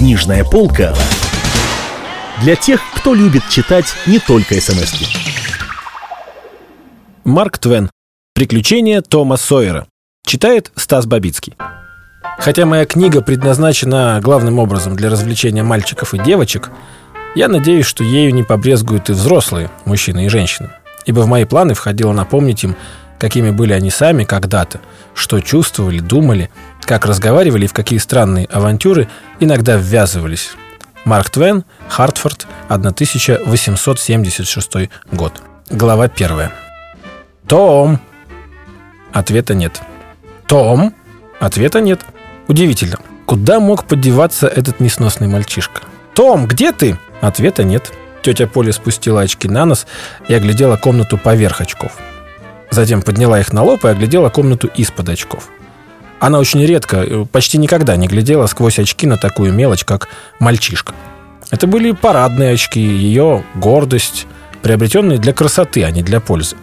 Книжная полка для тех, кто любит читать не только смс -ки. Марк Твен. Приключения Тома Сойера. Читает Стас Бабицкий. Хотя моя книга предназначена главным образом для развлечения мальчиков и девочек, я надеюсь, что ею не побрезгуют и взрослые, мужчины и женщины. Ибо в мои планы входило напомнить им, какими были они сами когда-то, что чувствовали, думали, как разговаривали и в какие странные авантюры иногда ввязывались. Марк Твен, Хартфорд, 1876 год. Глава первая. Том! Ответа нет. Том! Ответа нет. Удивительно. Куда мог подеваться этот несносный мальчишка? Том, где ты? Ответа нет. Тетя Поля спустила очки на нос и оглядела комнату поверх очков. Затем подняла их на лоб и оглядела комнату из-под очков. Она очень редко, э, почти никогда не глядела сквозь очки на такую мелочь, как мальчишка. Это были парадные очки, ее гордость, приобретенные для красоты, а не для пользы.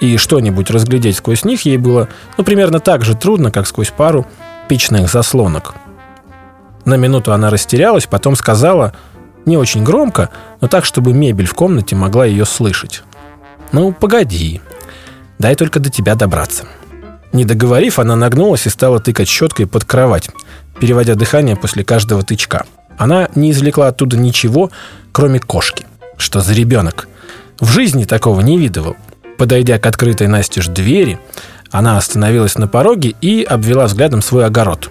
И что-нибудь разглядеть сквозь них ей было, ну, примерно так же трудно, как сквозь пару печных заслонок. На минуту она растерялась, потом сказала, не очень громко, но так, чтобы мебель в комнате могла ее слышать. «Ну, погоди, дай только до тебя добраться». Не договорив, она нагнулась и стала тыкать щеткой под кровать, переводя дыхание после каждого тычка. Она не извлекла оттуда ничего, кроме кошки. Что за ребенок? В жизни такого не видывал. Подойдя к открытой настежь двери, она остановилась на пороге и обвела взглядом свой огород.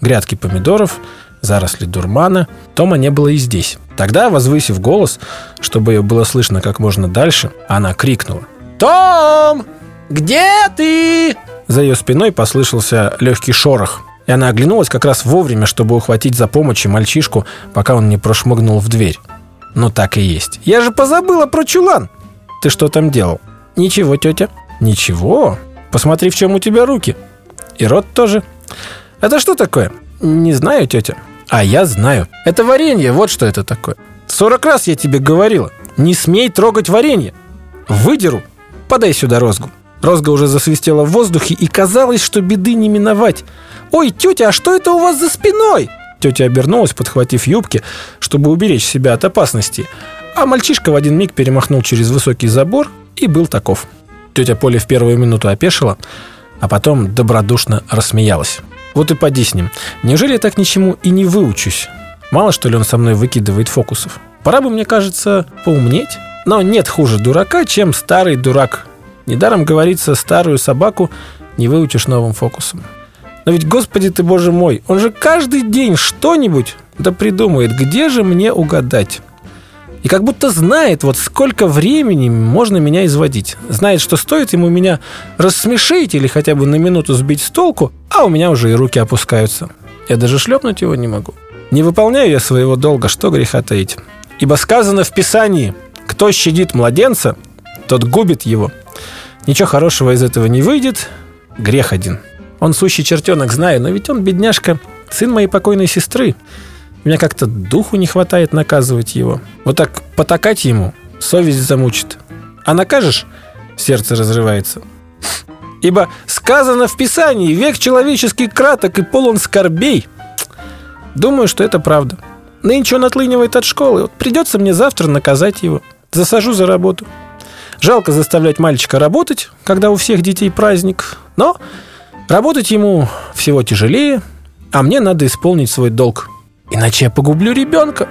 Грядки помидоров, заросли дурмана. Тома не было и здесь. Тогда, возвысив голос, чтобы ее было слышно как можно дальше, она крикнула. «Том! Где ты?» За ее спиной послышался легкий шорох, и она оглянулась как раз вовремя, чтобы ухватить за помощью мальчишку, пока он не прошмыгнул в дверь. Ну так и есть. «Я же позабыла про чулан!» «Ты что там делал?» «Ничего, тетя». «Ничего? Посмотри, в чем у тебя руки». «И рот тоже». «Это что такое?» «Не знаю, тетя». «А я знаю. Это варенье, вот что это такое. Сорок раз я тебе говорила. Не смей трогать варенье. Выдеру. Подай сюда розгу». Розга уже засвистела в воздухе, и казалось, что беды не миновать. «Ой, тетя, а что это у вас за спиной?» Тетя обернулась, подхватив юбки, чтобы уберечь себя от опасности. А мальчишка в один миг перемахнул через высокий забор и был таков. Тетя Поля в первую минуту опешила, а потом добродушно рассмеялась. Вот и поди с ним. Неужели я так ничему и не выучусь? Мало что ли он со мной выкидывает фокусов? Пора бы, мне кажется, поумнеть. Но нет хуже дурака, чем старый дурак Недаром говорится, старую собаку не выучишь новым фокусом. Но ведь, господи ты, боже мой, он же каждый день что-нибудь да придумает, где же мне угадать. И как будто знает, вот сколько времени можно меня изводить. Знает, что стоит ему меня рассмешить или хотя бы на минуту сбить с толку, а у меня уже и руки опускаются. Я даже шлепнуть его не могу. Не выполняю я своего долга, что греха таить. Ибо сказано в Писании, кто щадит младенца, тот губит его – Ничего хорошего из этого не выйдет. Грех один. Он сущий чертенок, знаю, но ведь он, бедняжка, сын моей покойной сестры. У меня как-то духу не хватает наказывать его. Вот так потакать ему совесть замучит. А накажешь, сердце разрывается. Ибо сказано в Писании, век человеческий краток и полон скорбей. Думаю, что это правда. Нынче он отлынивает от школы. Вот придется мне завтра наказать его. Засажу за работу. Жалко заставлять мальчика работать, когда у всех детей праздник, но работать ему всего тяжелее, а мне надо исполнить свой долг. Иначе я погублю ребенка.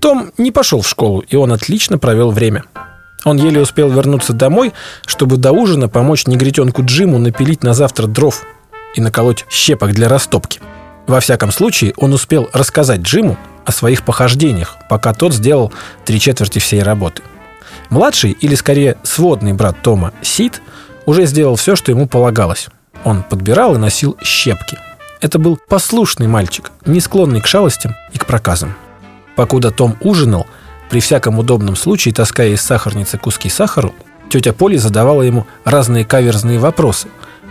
Том не пошел в школу, и он отлично провел время. Он еле успел вернуться домой, чтобы до ужина помочь негритенку Джиму напилить на завтра дров и наколоть щепок для растопки. Во всяком случае, он успел рассказать Джиму, о своих похождениях, пока тот сделал три четверти всей работы. Младший, или скорее сводный брат Тома, Сид, уже сделал все, что ему полагалось. Он подбирал и носил щепки. Это был послушный мальчик, не склонный к шалостям и к проказам. Покуда Том ужинал, при всяком удобном случае таская из сахарницы куски сахару, тетя Поли задавала ему разные каверзные вопросы,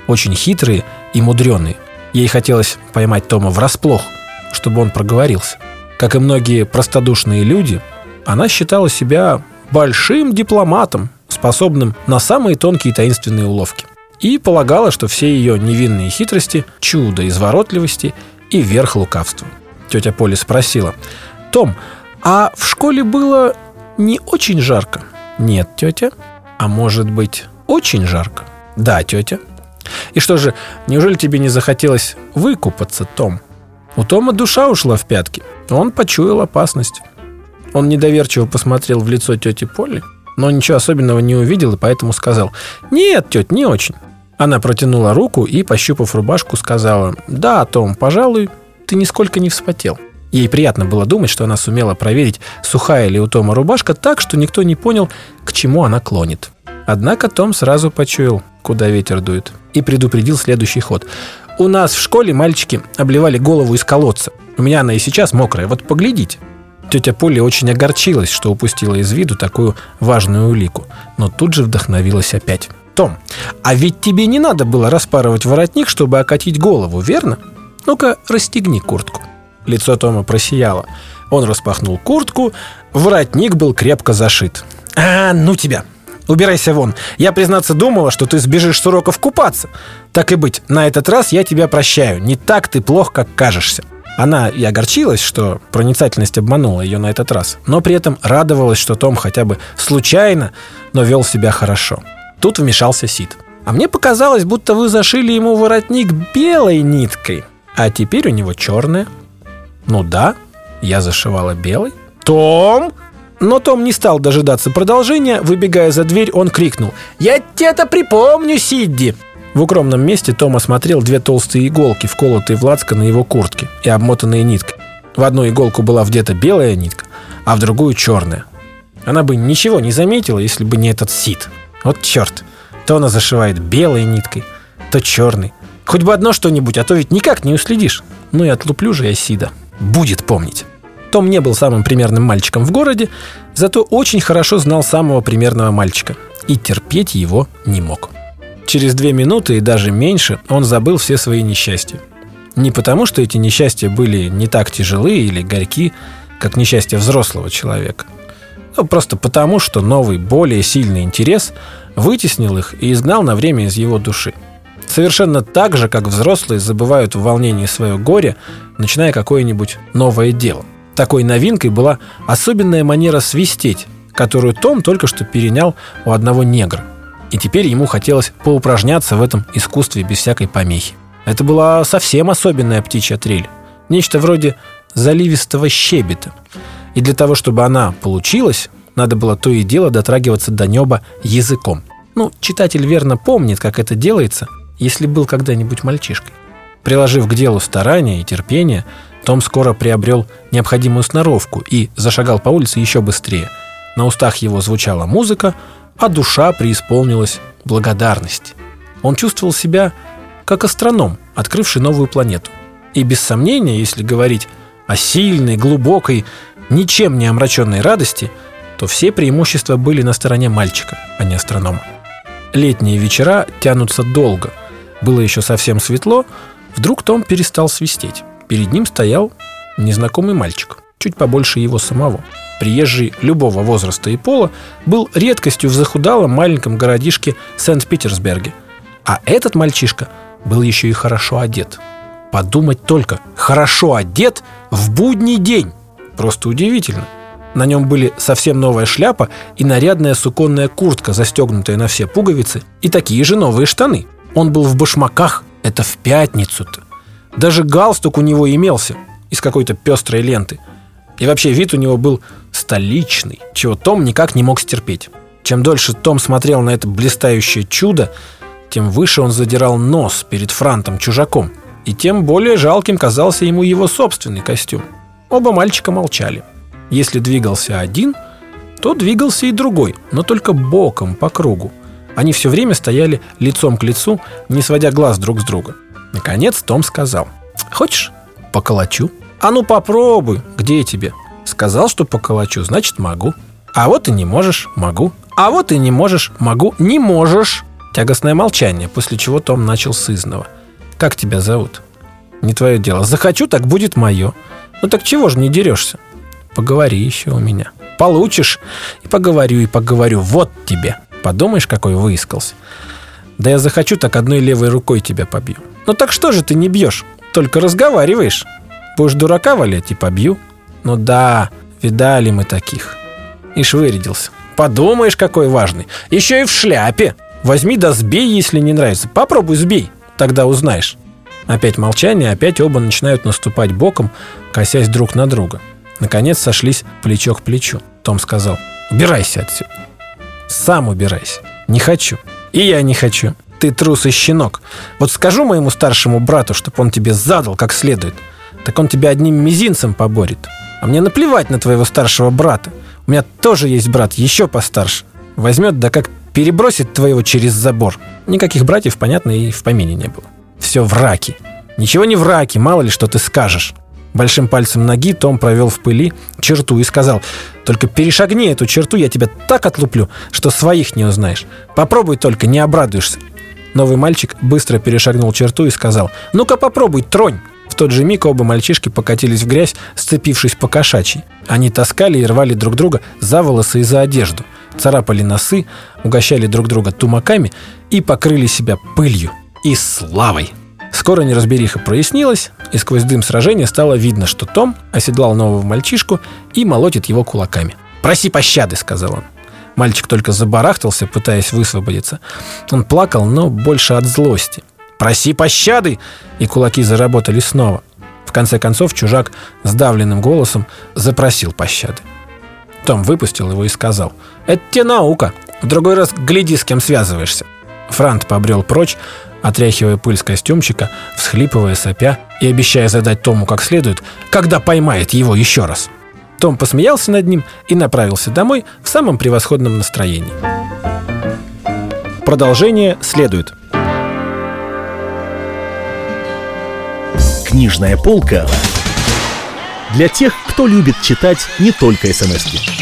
очень хитрые и мудреные. Ей хотелось поймать Тома врасплох, чтобы он проговорился – как и многие простодушные люди, она считала себя большим дипломатом, способным на самые тонкие таинственные уловки. И полагала, что все ее невинные хитрости, чудо изворотливости и верх лукавства. Тетя Поля спросила, «Том, а в школе было не очень жарко?» «Нет, тетя. А может быть, очень жарко?» «Да, тетя». «И что же, неужели тебе не захотелось выкупаться, Том?» У Тома душа ушла в пятки. Он почуял опасность. Он недоверчиво посмотрел в лицо тети Полли, но ничего особенного не увидел и поэтому сказал «Нет, тетя, не очень». Она протянула руку и, пощупав рубашку, сказала «Да, Том, пожалуй, ты нисколько не вспотел». Ей приятно было думать, что она сумела проверить, сухая ли у Тома рубашка, так, что никто не понял, к чему она клонит. Однако Том сразу почуял, куда ветер дует, и предупредил следующий ход. «У нас в школе мальчики обливали голову из колодца. У меня она и сейчас мокрая, вот поглядите». Тетя Поля очень огорчилась, что упустила из виду такую важную улику, но тут же вдохновилась опять. «Том, а ведь тебе не надо было распарывать воротник, чтобы окатить голову, верно? Ну-ка, расстегни куртку». Лицо Тома просияло. Он распахнул куртку, воротник был крепко зашит. «А, ну тебя! Убирайся вон. Я, признаться, думала, что ты сбежишь с уроков купаться. Так и быть, на этот раз я тебя прощаю. Не так ты плох, как кажешься». Она и огорчилась, что проницательность обманула ее на этот раз, но при этом радовалась, что Том хотя бы случайно, но вел себя хорошо. Тут вмешался Сид. «А мне показалось, будто вы зашили ему воротник белой ниткой, а теперь у него черная». «Ну да, я зашивала белой». «Том!» Но Том не стал дожидаться продолжения. Выбегая за дверь, он крикнул. «Я тебе-то припомню, Сидди!» В укромном месте Том осмотрел две толстые иголки, вколотые в лацко на его куртке и обмотанные ниткой. В одну иголку была вдета белая нитка, а в другую черная. Она бы ничего не заметила, если бы не этот сит. Вот черт, то она зашивает белой ниткой, то черной. Хоть бы одно что-нибудь, а то ведь никак не уследишь. Ну и отлуплю же я Сида. Будет помнить. Том не был самым примерным мальчиком в городе, зато очень хорошо знал самого примерного мальчика и терпеть его не мог. Через две минуты и даже меньше он забыл все свои несчастья. Не потому, что эти несчастья были не так тяжелы или горьки, как несчастье взрослого человека. Но просто потому, что новый, более сильный интерес вытеснил их и изгнал на время из его души. Совершенно так же, как взрослые забывают в волнении свое горе, начиная какое-нибудь новое дело. Такой новинкой была особенная манера свистеть, которую Том только что перенял у одного негра и теперь ему хотелось поупражняться в этом искусстве без всякой помехи. Это была совсем особенная птичья трель, нечто вроде заливистого щебета. И для того, чтобы она получилась, надо было то и дело дотрагиваться до неба языком. Ну, читатель верно помнит, как это делается, если был когда-нибудь мальчишкой. Приложив к делу старания и терпение, том скоро приобрел необходимую сноровку и зашагал по улице еще быстрее. На устах его звучала музыка, а душа преисполнилась благодарности. Он чувствовал себя как астроном, открывший новую планету. И без сомнения, если говорить о сильной, глубокой, ничем не омраченной радости, то все преимущества были на стороне мальчика, а не астронома. Летние вечера тянутся долго. Было еще совсем светло, вдруг Том перестал свистеть. Перед ним стоял незнакомый мальчик, чуть побольше его самого – приезжий любого возраста и пола, был редкостью в захудалом маленьком городишке Сент-Питерсберге. А этот мальчишка был еще и хорошо одет. Подумать только, хорошо одет в будний день. Просто удивительно. На нем были совсем новая шляпа и нарядная суконная куртка, застегнутая на все пуговицы, и такие же новые штаны. Он был в башмаках, это в пятницу-то. Даже галстук у него имелся из какой-то пестрой ленты. И вообще вид у него был столичный, чего Том никак не мог стерпеть. Чем дольше Том смотрел на это блистающее чудо, тем выше он задирал нос перед франтом-чужаком, и тем более жалким казался ему его собственный костюм. Оба мальчика молчали. Если двигался один, то двигался и другой, но только боком, по кругу. Они все время стояли лицом к лицу, не сводя глаз друг с друга. Наконец Том сказал, «Хочешь, поколочу?» «А ну попробуй, где тебе?» Сказал, что поколочу, значит могу. А вот и не можешь, могу. А вот и не можешь, могу, не можешь. Тягостное молчание, после чего Том начал с. Как тебя зовут? Не твое дело. Захочу, так будет мое. Ну так чего же не дерешься? Поговори еще у меня. Получишь. И поговорю, и поговорю. Вот тебе. Подумаешь, какой выискался. Да я захочу, так одной левой рукой тебя побью. Ну так что же ты не бьешь? только разговариваешь. Будешь дурака валять и побью. Ну да, видали мы таких. И вырядился. Подумаешь, какой важный. Еще и в шляпе. Возьми да сбей, если не нравится. Попробуй сбей, тогда узнаешь. Опять молчание, опять оба начинают наступать боком, косясь друг на друга. Наконец сошлись плечо к плечу. Том сказал, убирайся отсюда. Сам убирайся. Не хочу. И я не хочу. Ты трус и щенок. Вот скажу моему старшему брату, чтобы он тебе задал как следует. Так он тебя одним мизинцем поборет. А мне наплевать на твоего старшего брата. У меня тоже есть брат, еще постарше. Возьмет, да как перебросит твоего через забор. Никаких братьев, понятно, и в помине не было. Все в раке. Ничего не в раке, мало ли что ты скажешь. Большим пальцем ноги Том провел в пыли черту и сказал, «Только перешагни эту черту, я тебя так отлуплю, что своих не узнаешь. Попробуй только, не обрадуешься». Новый мальчик быстро перешагнул черту и сказал, «Ну-ка попробуй, тронь». В тот же миг оба мальчишки покатились в грязь, сцепившись по кошачьи. Они таскали и рвали друг друга за волосы и за одежду, царапали носы, угощали друг друга тумаками и покрыли себя пылью и славой. Скоро неразбериха прояснилась, и сквозь дым сражения стало видно, что Том оседлал нового мальчишку и молотит его кулаками. «Проси пощады», — сказал он. Мальчик только забарахтался, пытаясь высвободиться. Он плакал, но больше от злости. «Проси пощады!» И кулаки заработали снова. В конце концов чужак сдавленным голосом запросил пощады. Том выпустил его и сказал, «Это тебе наука. В другой раз гляди, с кем связываешься». Франт побрел прочь, отряхивая пыль с костюмчика, всхлипывая, сопя и обещая задать Тому как следует, когда поймает его еще раз. Том посмеялся над ним и направился домой в самом превосходном настроении. Продолжение следует. Книжная полка для тех, кто любит читать не только смс -ки.